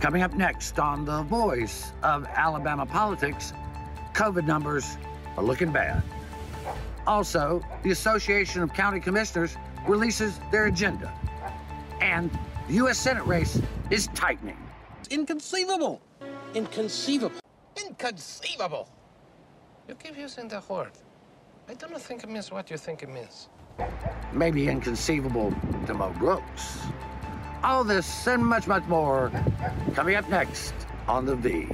Coming up next on The Voice of Alabama Politics, COVID numbers are looking bad. Also, the Association of County Commissioners releases their agenda. And the U.S. Senate race is tightening. It's inconceivable. Inconceivable. Inconceivable. You keep using the word. I do not think it means what you think it means. Maybe inconceivable to Mo Brooks. All this and much, much more coming up next on The V.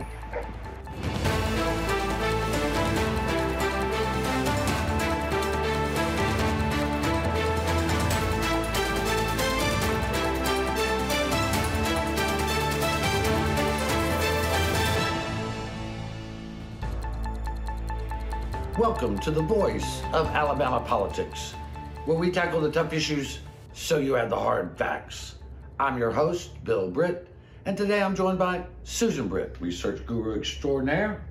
Welcome to the voice of Alabama politics, where we tackle the tough issues so you have the hard facts. I'm your host, Bill Britt, and today I'm joined by Susan Britt, research guru extraordinaire,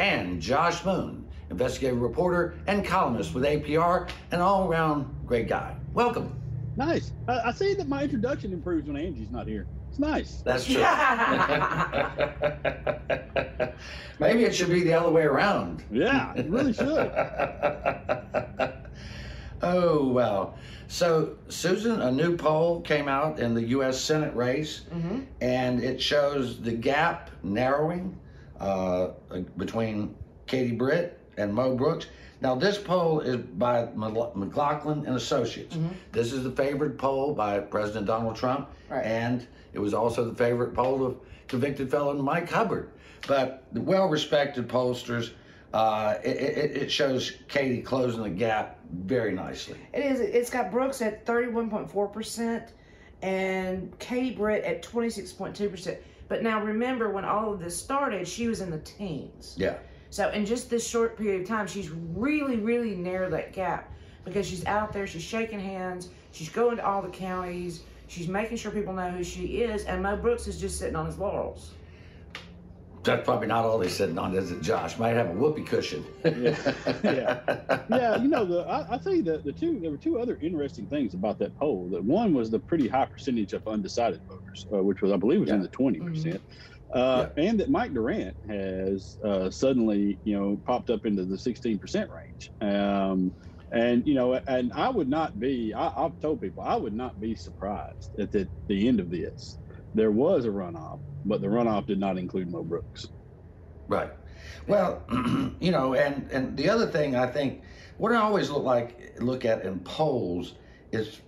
and Josh Moon, investigative reporter and columnist with APR, an all around great guy. Welcome. Nice. I, I see that my introduction improves when Angie's not here. It's nice. That's true. Maybe it should be the other way around. Yeah, it really should. oh, well. So, Susan, a new poll came out in the U.S. Senate race, Mm-hmm. and it shows the gap narrowing uh, between Katie Britt and Mo Brooks. Now, this poll is by McLaughlin and Associates. This is the favorite poll by President Donald Trump, Mm-hmm. Right. and it was also the favorite poll of convicted felon Mike Hubbard. But the well-respected pollsters, uh, it, it, it shows Katie closing the gap very nicely. It is. It's got Brooks at 31.4% and Katie Britt at 26.2%. But now remember, when all of this started, she was in the teens. Yeah. So in just this short period of time, she's really, really narrowed that gap because she's out there, she's shaking hands, she's going to all the counties, she's making sure people know who she is, and Mo Brooks is just sitting on his laurels. That's probably not all they said on, is it, Josh? Might have a whoopee cushion. yeah, yeah, yeah. You know, the I, I tell you the the two there were two other interesting things about that poll. That one was the pretty high percentage of undecided voters, uh, which was I believe was in the 20 percent. Uh, And that Mike Durant has uh, suddenly, you know, popped up into the 16% range. Um, and, you know, and I would not be, I, I've told people, I would not be surprised at the, the end of this. There was a runoff, but the runoff did not include Mo Brooks. Right. Well, you know, and and the other thing I think what I always look like look at in polls is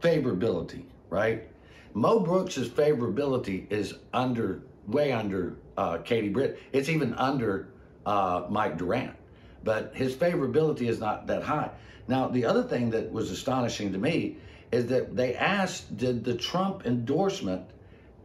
favorability, right? Mo Brooks's favorability is under way under uh, Katie Britt. It's even under uh, Mike Durant, but his favorability is not that high. Now, the other thing that was astonishing to me is that they asked, did the Trump endorsement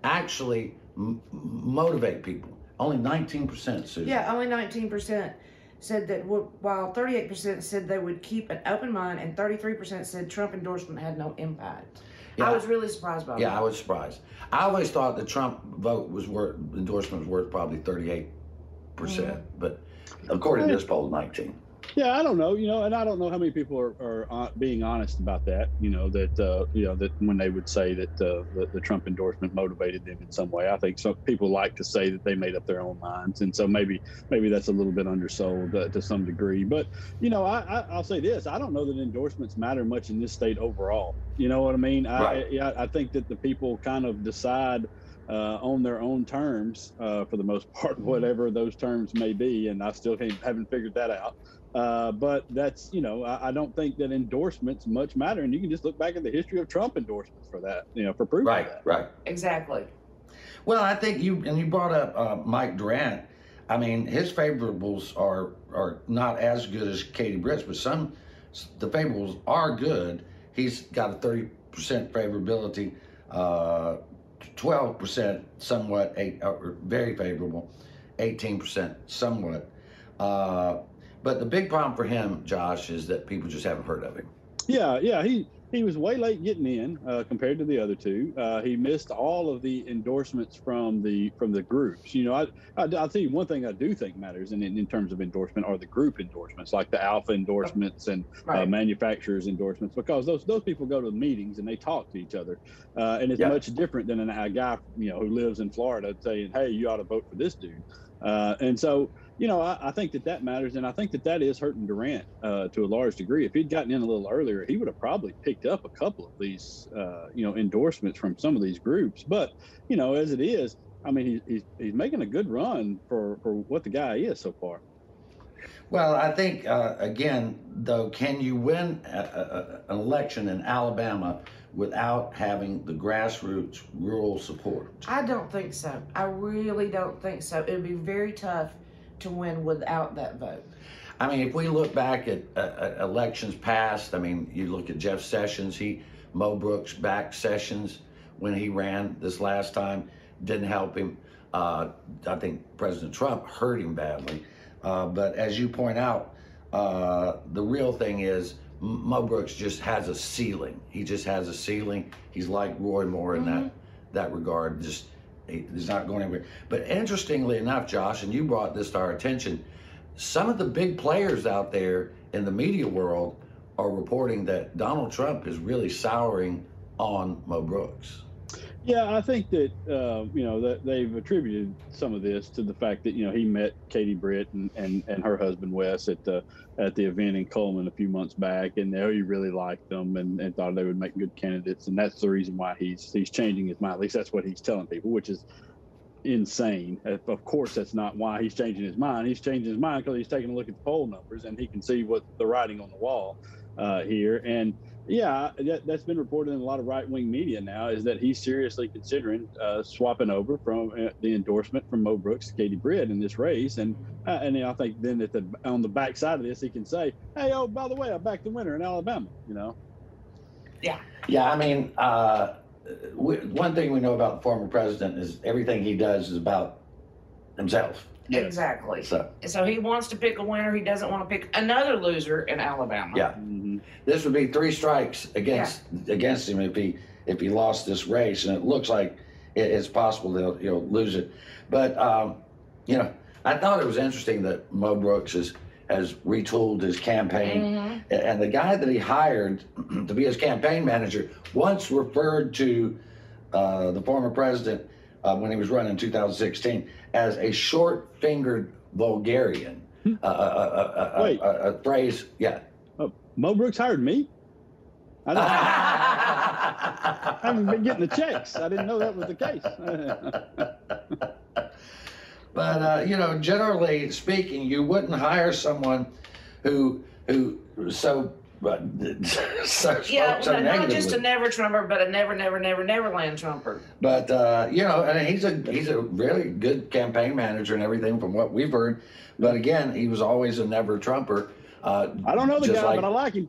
actually m- motivate people? Only 19%, Susan. Yeah, only 19% said that, w- while 38% said they would keep an open mind, and 33% said Trump endorsement had no impact. Yeah. I was really surprised by Yeah, that. Yeah, I was surprised. I always thought the Trump vote was worth endorsement was worth probably thirty eight percent, mm-hmm. but according to this poll, nineteen. Yeah, I don't know, you know, and I don't know how many people are, are being honest about that. You know that uh, you know that when they would say that uh, the, the Trump endorsement motivated them in some way. I think some people like to say that they made up their own minds, and so maybe maybe that's a little bit undersold uh, to some degree. But you know, I, I I'll say this: I don't know that endorsements matter much in this state overall. You know what I mean? I, Right. yeah, I think that the people kind of decide uh, on their own terms uh, for the most part, whatever those terms may be, and I still can't, haven't figured that out. Uh, but that's you know I, I don't think that endorsements much matter, and you can just look back at the history of Trump endorsements for that, you know, for proof of Right, that. right. Exactly. Well, I think you and you brought up uh, Mike Durant. I mean, his favorables are are not as good as Katie Britt's, but some the favorables are good. He's got a thirty percent favorability, uh, twelve percent somewhat, eight or very favorable, eighteen percent somewhat. Uh, but the big problem for him, Josh, is that people just haven't heard of him. Yeah, yeah. He he was way late getting in uh, compared to the other two. Uh, he missed all of the endorsements from the from the groups. You know, I, I will tell you one thing I do think matters in in terms of endorsement are the group endorsements, like the ALFA endorsements and uh, manufacturers endorsements, because those those people go to the meetings and they talk to each other, uh, and it's Yeah. much different than a guy you know who lives in Florida saying, "Hey, you ought to vote for this dude." Uh, and so you know, I, I think that that matters, and I think that that is hurting Durant uh, to a large degree. If he'd gotten in a little earlier, he would have probably picked up a couple of these, uh, you know, endorsements from some of these groups. But you know, as it is, I mean, he's he's, he's making a good run for for what the guy is so far. Well, I think uh, again, though, can you win an election in Alabama without having the grassroots rural support? I don't think so. I really don't think so. It would be very tough to win without that vote. I mean, if we look back at uh, uh, elections past, I mean, you look at Jeff Sessions, he, Mo Brooks backed Sessions when he ran this last time, didn't help him. Uh, I think President Trump hurt him badly. Uh, but as you point out, uh, the real thing is Mo Brooks just has a ceiling. He just has a ceiling. He's like Roy Moore in that mm-hmm. that regard. Just he- he's not going anywhere. But interestingly enough, Josh, and you brought this to our attention, some of the big players out there in the media world are reporting that Donald Trump is really souring on Mo Brooks. Yeah, I think that uh, you know that they've attributed some of this to the fact that you know he met Katie Britt and, and, and her husband Wes at the at the event in Cullman a few months back, and they he really liked them and, and thought they would make good candidates, and that's the reason why he's he's changing his mind. At least that's what he's telling people, which is insane. Of of course, that's not why he's changing his mind. He's changing his mind because he's taking a look at the poll numbers and he can see what the writing on the wall uh, here. And yeah, that, that's been reported in a lot of right wing media now is that he's seriously considering uh, swapping over from uh, the endorsement from Mo Brooks to Katie Britt in this race. And uh, and then I think then at the on the back side of this, he can say, hey, oh, by the way, I backed the winner in Alabama, you know? Yeah, Yeah. I mean, uh, we, one thing we know about the former president is everything he does is about himself. Yes. Exactly. So So he wants to pick a winner. He doesn't want to pick another loser in Alabama. Yeah. Hmm this would be three strikes against against him if he if he lost this race, and it looks like it, it's possible he'll, he'll lose it. But um, you know, I thought it was interesting that Mo Brooks has has retooled his campaign, Mhm. And the guy that he hired to be his campaign manager once referred to uh, the former president uh, when he was running in 2016 as a short-fingered vulgarian. Uh, a, a, a, a, a, a phrase, yeah. Mo Brooks hired me? I, don't, I haven't been getting the checks. I didn't know that was the case. But uh, you know, generally speaking, you wouldn't hire someone who who so but so, Yeah, so well, not just a never Trumper, but a never, never, never, never land Trumper. But uh, you know, and he's a he's a really good campaign manager and everything from what we've heard. But again, he was always a never Trumper. Uh, I don't know the guy, like- but I like him.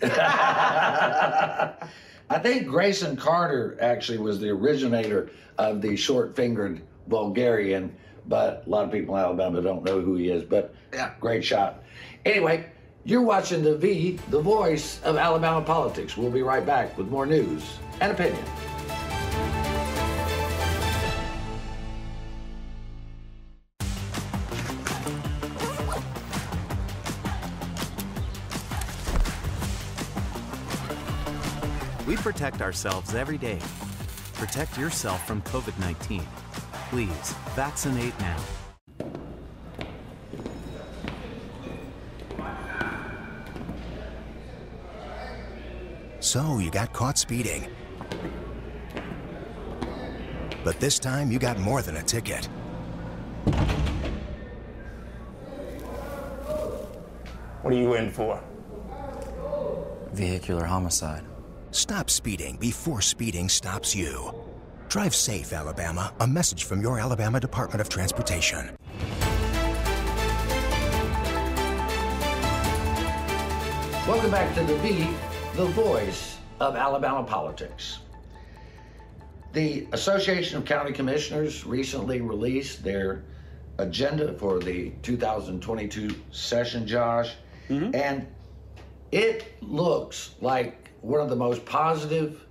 I think Graydon Carter actually was the originator of the short-fingered vulgarian, but a lot of people in Alabama don't know who he is. But yeah, great shot. Anyway, you're watching the V, the voice of Alabama politics. We'll be right back with more news and opinion. Protect ourselves every day. Protect yourself from COVID 19. Please vaccinate now. So you got caught speeding. But this time you got more than a ticket. What are you in for? Vehicular homicide. Stop speeding before speeding stops you. Drive safe, Alabama. A message from your Alabama Department of Transportation. Welcome back to the V, the voice of Alabama politics. The Association of County Commissioners recently released their agenda for the 2022 session, Josh, mm-hmm. and it looks like one of the most positive,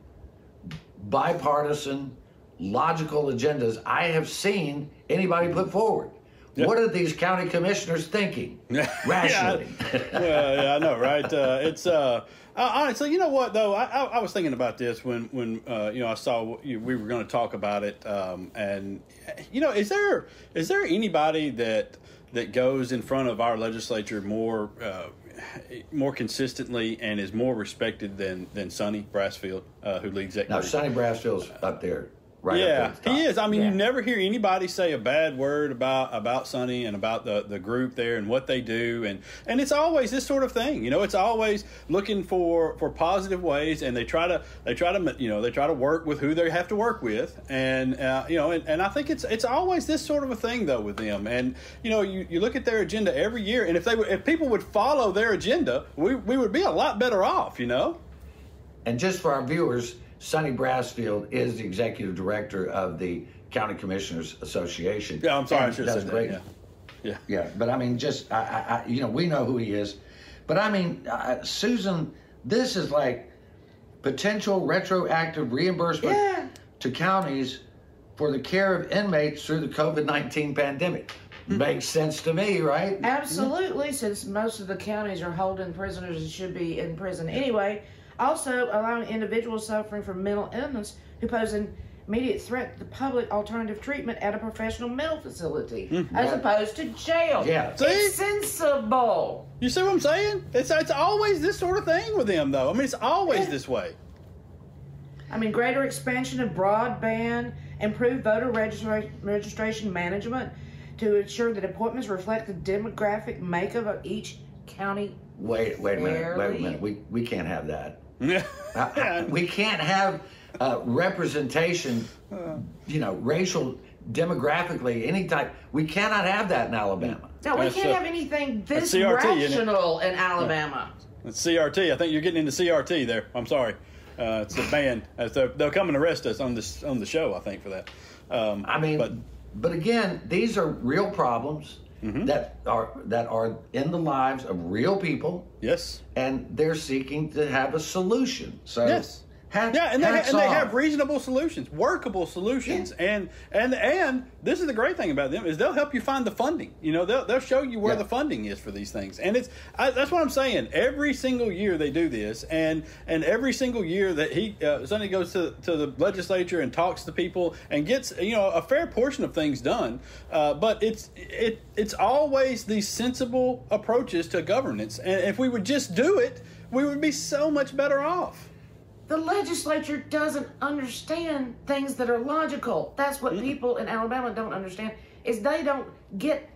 bipartisan, logical agendas I have seen anybody put forward. What are these county commissioners thinking? Rationally. yeah, yeah, I know, right? Uh, it's uh, uh, honestly, you know what though? I, I, I was thinking about this when when uh, you know I saw you, we were going to talk about it, um, and you know, is there is there anybody that that goes in front of our legislature more uh, more consistently and is more respected than than Sonny Brassfield, uh, who leads that now? Sonny Brassfield's up there. Right yeah, there at the he is. I mean, Yeah. you never hear anybody say a bad word about about Sonny and about the, the group there and what they do, and and it's always this sort of thing. You know, it's always looking for for positive ways, and they try to they try to you know they try to work with who they have to work with, and uh, you know, and, and I think it's it's always this sort of a thing though with them, and you know, you, you look at their agenda every year, and if they if people would follow their agenda, we we would be a lot better off. You know. And just for our viewers, Sonny Brassfield is the executive director of the County Commissioners Association. Yeah, I'm sorry, I And should have said great. that. Yeah. Yeah. Yeah, but I mean, just I, I, I, you know, we know who he is, but I mean, uh, Susan, this is like potential retroactive reimbursement Yeah. to counties for the care of inmates through the COVID nineteen pandemic. Mm-hmm. Makes sense to me, right? Absolutely, since most of the counties are holding prisoners that should be in prison anyway. Also, allowing individuals suffering from mental illness who pose an immediate threat to the public alternative treatment at a professional mental facility hmm. as opposed to jail. Yeah. See? It's sensible. You see what I'm saying? It's it's always this sort of thing with them, though. I mean, it's always Yeah. this way. I mean, greater expansion of broadband, improved voter registra- registration management to ensure that appointments reflect the demographic makeup of each county. Wait, wait a minute, wait a minute. We we can't have that. Yeah. I- I- we can't have uh, representation, you know, racial, demographically, any type. We cannot have that in Alabama. No, we That's, can't uh, have anything this that's CRT, rational in Alabama. It's CRT. I think you're getting into CRT there. I'm sorry. Uh, it's a ban. Uh, they'll come and arrest us on this on the show. I think for that. Um, I mean, but but, again, these are real problems Mm-hmm. that are that are in the lives of real people, yes, and they're seeking to have a solution. So Yes. Yeah, and they and they have reasonable solutions, workable solutions, and and and this is the great thing about them is they'll help you find the funding. You know, they'll they'll show you where Yeah. the funding is for these things, and it's I, that's what I'm saying. Every single year they do this, and and every single year that he uh, Sonny goes to to the legislature and talks to people and gets you know a fair portion of things done, uh, but it's it it's always these sensible approaches to governance, and if we would just do it, we would be so much better off. The legislature doesn't understand things that are logical. That's what people in Alabama don't understand. Is they don't get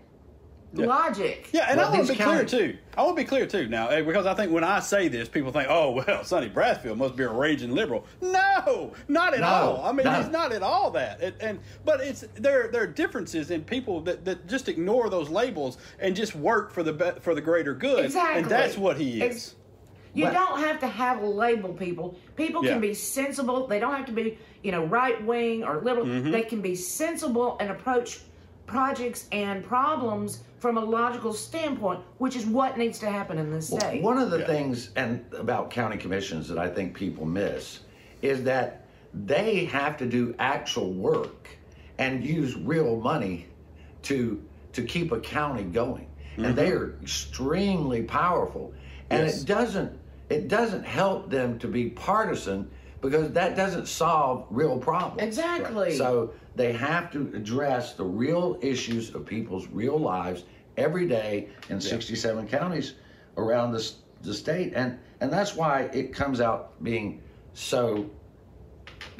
logic. Yeah, and Well, I want to these be clear too. I want to be clear too now, eh, because I think when I say this, people think, "Oh, well, Sonny Brassfield must be a raging liberal." No, not at No, all. I mean, no. he's not at all that. It, and but it's there. There are differences in people that, that just ignore those labels and just work for the be- for the greater good. Exactly. and that's what he is. Ex- You Well- don't have to have a label people. People Yeah. can be sensible. They don't have to be, you know, right wing or liberal. Mm-hmm. They can be sensible and approach projects and problems from a logical standpoint, which is what needs to happen in this state. One of the Yeah. things and about county commissions that I think people miss is that they have to do actual work and use real money to to keep a county going. And they are extremely powerful. And Mm-hmm. Yes. it doesn't it doesn't help them to be partisan because that doesn't solve real problems. Exactly. So they have to address the real issues of people's real lives every day in 67 counties around this the state and and that's why it comes out being so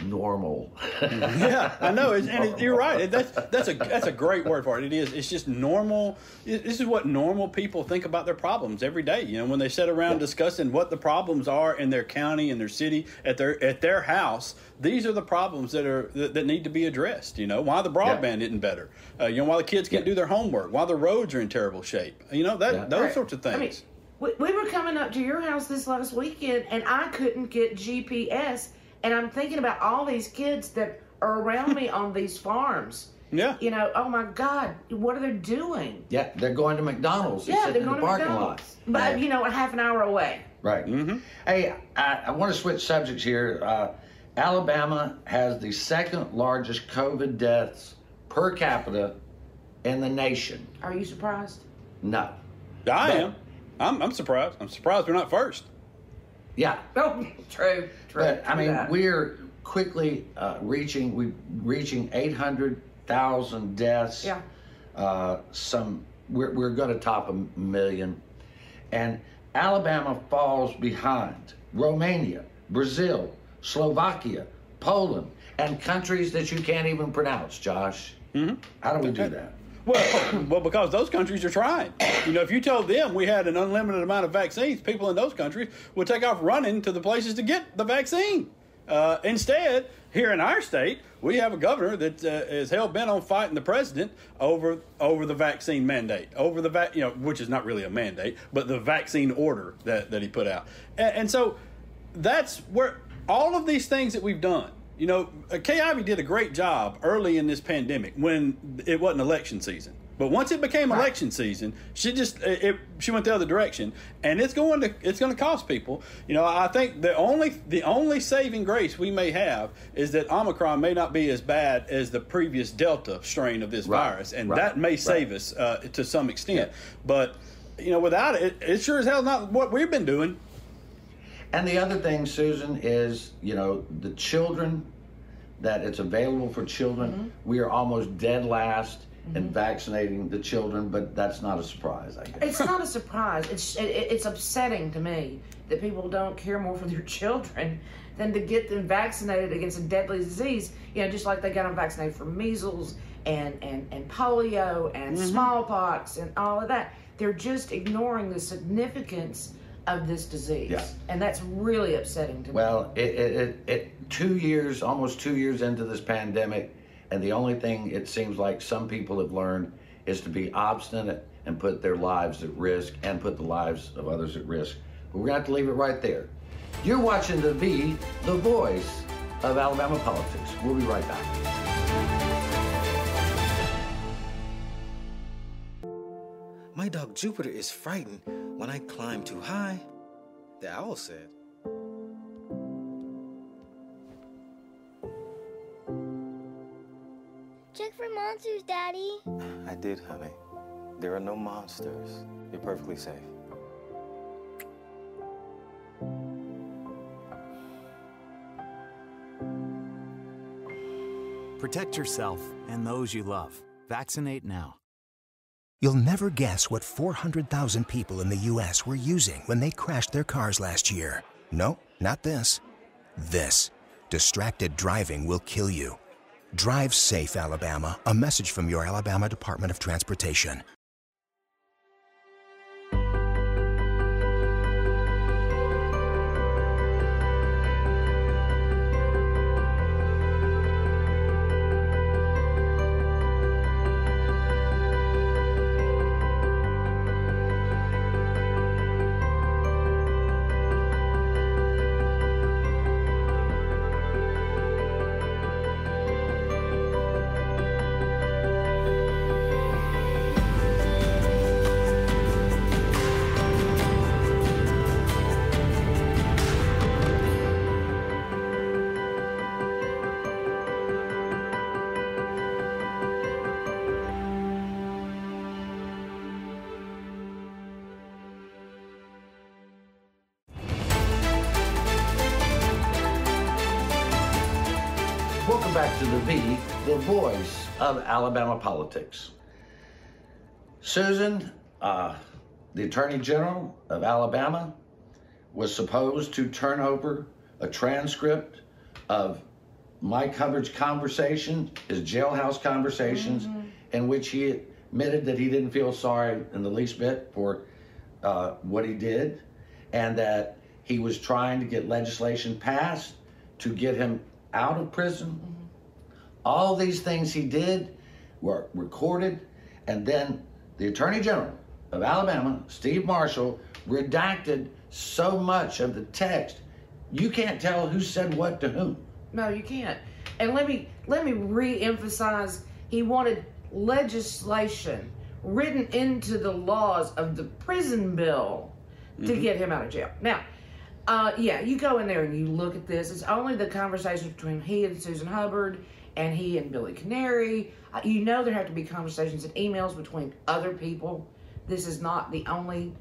normal. yeah, I know, it's, and it, you're right. It- That's that's a that's a great word for it. It is. It's just normal. it- This is what normal people think about their problems every day. You know, when they sit around discussing what the problems are in their county, in their city, at their at their house. These are the problems that are that, that need to be addressed. You know, why the broadband isn't better. Uh, you know, why the kids can't Yeah. do their homework. Why the roads are in terrible shape. You know, that Yeah. those Right. sorts of things. I mean, we, we were coming up to your house this last weekend, and I couldn't get GPS. And I'm thinking about all these kids that are around me on these farms. yeah. You know, oh my God, what are they doing? yeah, they're going to McDonald's. They Yeah, sit they're in the going to parking lot. McDonald's. But, And- you know, a half an hour away. Right. Mm-hmm. Hey, I, I want to switch subjects here. Uh, Alabama has the second largest COVID deaths per capita in the nation. Are you surprised? No. I But- am. I'm, I'm surprised. I'm surprised we're not first. Yeah. Oh, true, true. But I mean, that. we're quickly uh, reaching we reaching eight hundred thousand deaths. Yeah. Uh, some we're we're going to top a million, and Alabama falls behind Romania, Brazil, Slovakia, Poland, and countries that you can't even pronounce. Josh, mm-hmm. how do we do that? Well, well, because those countries are trying. You know, if you told them we had an unlimited amount of vaccines, people in those countries would take off running to the places to get the vaccine. Uh, instead, here in our state, we have a governor that uh, is hell bent on fighting the president over over the vaccine mandate, over the you know, which is not really a mandate, but the vaccine order that that he put out, and, and so that's where all of these things that we've done. You know, uh, Kay Ivey did a great job early in this pandemic when it wasn't election season. But once it became election season, she just it, it- she went the other direction, and it's going to it's going to cost people. You know, I think the only the only saving grace we may have is that Omicron may not be as bad as the previous Delta strain of this Right, virus, and right, that may right. save us uh, to some extent. Yeah. But you know, without it, it sure as hell not what we've been doing. And the other thing, Susan, is you know the children that it's available for children. Mm-hmm. We are almost dead last in mm-hmm. vaccinating the children, but that's not a surprise, I guess. It's not a surprise. It's it, it's upsetting to me that people don't care more for their children than to get them vaccinated against a deadly disease. You know, just like they got them vaccinated for measles and and and polio and mm-hmm. smallpox and all of that. They're just ignoring the significance of this disease, Yeah. and that's really upsetting to me. Well, it, it, it, it two years, almost two years into this pandemic, and the only thing it seems like some people have learned is to be obstinate and put their lives at risk and put the lives of others at risk. But we're gonna have to leave it right there. You're watching the V, the voice of Alabama politics. We'll be right back. Jupiter is frightened when I climb too high. The owl said. Check for monsters, Daddy. I did, honey. There are no monsters. You're perfectly safe. Protect yourself and those you love. Vaccinate now. You'll never guess what 400,000 people in the U.S. were using when they crashed their cars last year. No, not this. This. Distracted driving will kill you. Drive safe, Alabama. A message from your Alabama Department of Transportation. To the V, the voice of Alabama politics. Susan, uh, the Attorney General of Alabama, was supposed to turn over a transcript of Mike Hubbard's conversation, his jailhouse conversations, in which he admitted that he didn't feel sorry in the least bit for uh, what he did, and that he was trying to get legislation passed to get him out of prison. All these things he did were recorded, and then the Attorney General of Alabama, Steve Marshall, redacted so much of the text, you can't tell who said what to whom. No, you can't. And let me let me re-emphasize he wanted legislation written into the laws of the prison bill to get him out of jail. Now, Uh, yeah, you go in there and you look at this. It's only the conversation between he and Susan Hubbard and he and Billy Canary. Uh, You know there have to be conversations and emails between other people. This is not the only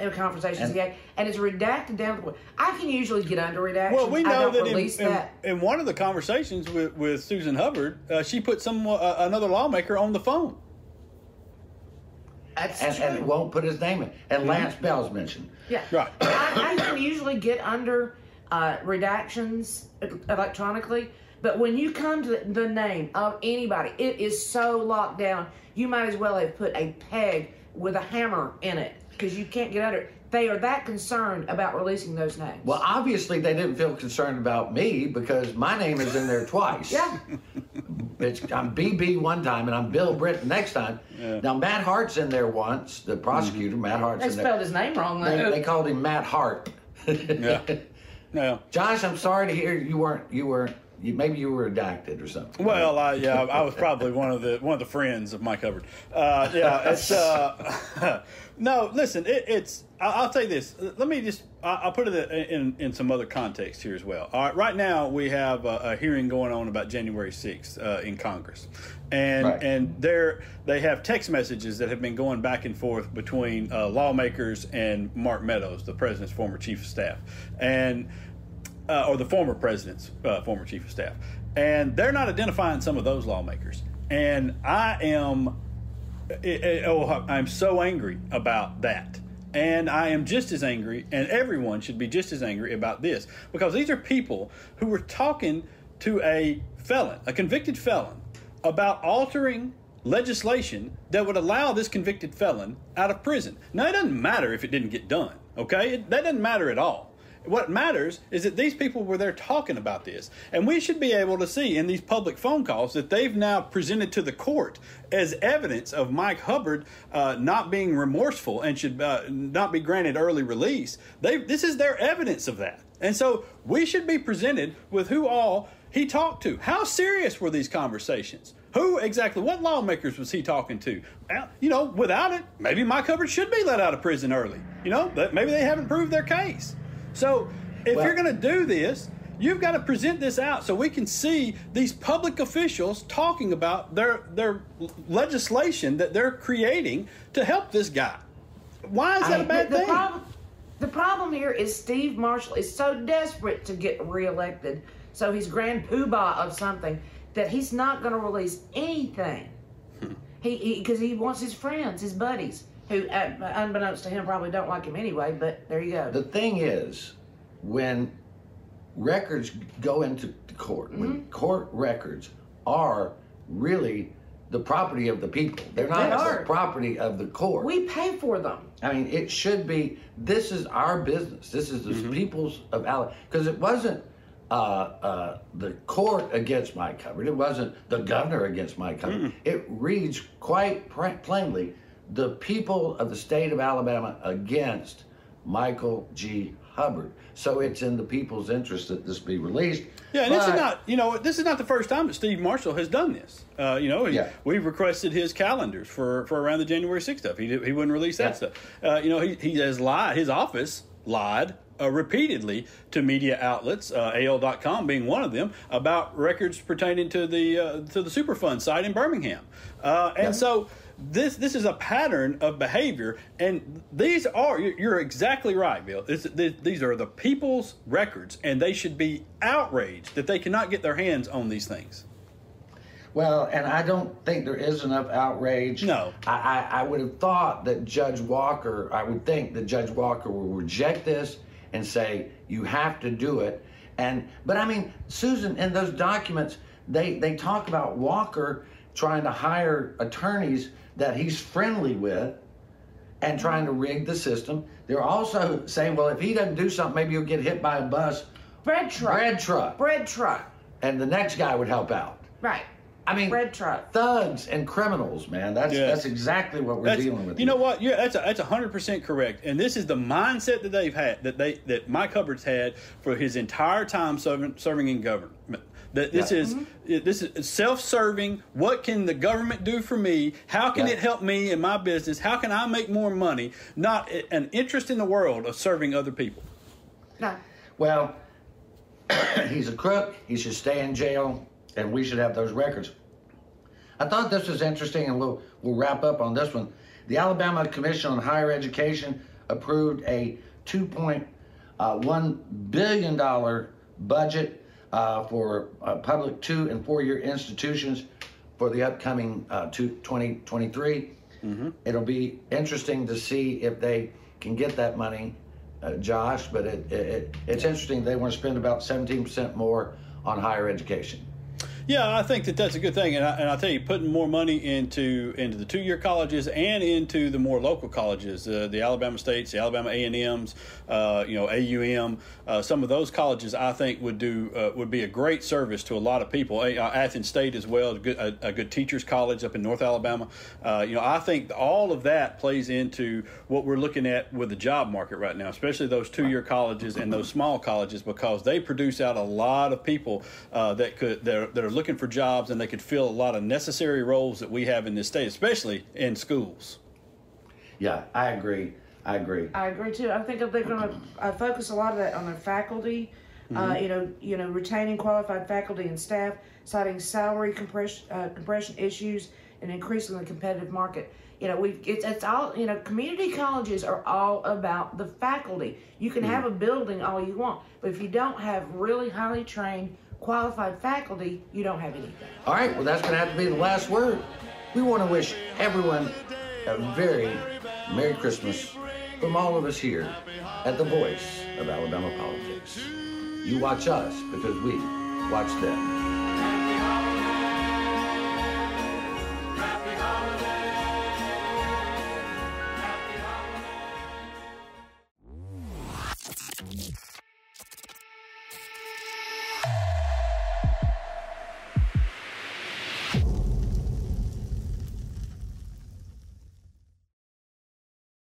uh, conversations And- he had, and it's redacted down to the point. I can usually get under redactions. Well, we I know don't that in, release in, that. in one of the conversations with, with Susan Hubbard, uh, she put some uh, another lawmaker on the phone. That's and, true. and it won't put his name in. And Lance Bell's mentioned. Yeah. Right. I, I can usually get under uh, redactions electronically, but when you come to the, the name of anybody, it is so locked down. You might as well have put a peg with a hammer in it because you can't get under it. They are that concerned about releasing those names. Well, obviously they didn't feel concerned about me because my name is in there twice. yeah. It's, I'm BB one time and I'm Bill Britt next time. Now Matt Hart's in there once. The prosecutor, mm-hmm. Matt Hart's They in there. They spelled his name wrong though. They, they called him Matt Hart. Yeah. No. Josh, I'm sorry to hear you weren't you weren't you, maybe you were adopted or something. Well, I, yeah, I was probably one of the one of the friends of Mike Hubbard. Uh, yeah, it's uh, no. Listen, it, it's. I- I'll say this. Let me just. I- I'll put it in in some other context here as well. All right, right now we have a, a hearing going on about January sixth uh, in Congress, and Right. and there they have text messages that have been going back and forth between uh, lawmakers and Mark Meadows, the president's former chief of staff, and uh, or the former president's uh, former chief of staff, and they're not identifying some of those lawmakers. And I am, eh, eh, oh, I'm so angry about that. And I am just as angry, and everyone should be just as angry about this because these are people who were talking to a felon, a convicted felon, about altering legislation that would allow this convicted felon out of prison. Now, it doesn't matter if it didn't get done, okay? It, that doesn't matter at all. What matters is that these people were there talking about this. And we should be able to see in these public phone calls that they've now presented to the court as evidence of Mike Hubbard uh, not being remorseful and should uh, not be granted early release. They, this is their evidence of that. And so we should be presented with who all he talked to. How serious were these conversations? Who exactly, what lawmakers was he talking to? You know, without it, maybe Mike Hubbard should be let out of prison early. You know, maybe they haven't proved their case. So if Well- you're going to do this, you've got to present this out so we can see these public officials talking about their their legislation that they're creating to help this guy. Why is that a I- bad the, the thing? problem, the problem here is Steve Marshall is so desperate to get reelected, so he's grand poobah of something that he's not going to release anything. Hmm. He because he, wants his friends, his buddies, who, uh, unbeknownst to him, probably don't like him anyway. But there you go. The thing is, when records go into the court, when Mm-hmm. court records are really the property of the people, they're not They the property of the court. we pay for them. I mean, it should be. This is our business. This is the Mm-hmm. people's of Alabama. Because it wasn't uh, uh, the court against Mike Hubbard. It wasn't the governor against Mike Hubbard. It reads quite pr- plainly the people of the state of Alabama against Michael G. Hubbard. So it's in the people's interest that this be released. Yeah, and this is not, you know, this is not the first time that Steve Marshall has done this. Uh, you know, he, Yeah. we've requested his calendars for, for around the January 6th stuff. He, he wouldn't release that Yeah. stuff. Uh, you know, he, he has lied, his office lied uh, repeatedly to media outlets, uh, AL.com being one of them, about records pertaining to the uh, to the Superfund site in Birmingham. Uh, and Yeah. so this this is a pattern of behavior, and these are you're you're exactly right, Bill. This, this, these are the people's records, and they should be outraged that they cannot get their hands on these things. Well, and I don't think there is enough outrage. No. I, I, I would have thought that Judge Walker, I would think that Judge Walker will reject this and say, you have to do it. And but I mean, Susan, in those documents, they, they talk about Walker trying to hire attorneys that he's friendly with and trying to rig the system. They're also saying, well, if he doesn't do something, maybe he'll get hit by a bus. Bread truck. Bread truck. Bread truck. And the next guy would help out. Right. I mean, Bread truck. thugs and criminals, man. That's Yeah. that's exactly what we're That's- dealing with. You know what? Yeah, that's a, that's hundred percent correct. And this is the mindset that they've had that they that Mike Hubbard's had for his entire time serving serving in government. That this Yeah. is mm-hmm. this is self-serving. What can the government do for me? How can Yeah. it help me in my business? How can I make more money? Not an interest in the world of serving other people. No. Well, he's a crook. He should stay in jail, and we should have those records. I thought this was interesting, and we'll we'll wrap up on this one. The Alabama Commission on Higher Education approved a 2.1 billion dollar budget uh, for uh, public two and four year institutions for the upcoming uh, two, 2023. It'll be interesting to see if they can get that money, uh, Josh. But it, it, it's interesting they want to spend about 17% more on higher education. Yeah, I think that that's a good thing, and I, and I tell you, putting more money into into the two year colleges and into the more local colleges, uh, the Alabama States, the Alabama A and M's, uh, you know AUM, uh, some of those colleges, I think would do uh, would be a great service to a lot of people. Uh, Athens State as well, a good, a, a good teachers college up in North Alabama. Uh, you know, I think all of that plays into what we're looking at with the job market right now, especially those two year colleges and those small colleges because they produce out a lot of people that could that are, that are looking for jobs and they could fill a lot of necessary roles that we have in this state, especially in schools. Yeah, I agree. I agree. I agree too. I think that they're going to uh, focus a lot of that on their faculty. Uh, you know, you know, retaining qualified faculty and staff, citing salary compression, uh, compression issues, and increasing the competitive market. You know, we it's, it's all you know. Community colleges are all about the faculty. You can have a building all you want, but if you don't have really highly trained, qualified faculty, you don't have anything. All right, well, that's going to have to be the last word. We want to wish everyone a very Merry Christmas from all of us here at the voice of Alabama politics. You watch us because we watch them.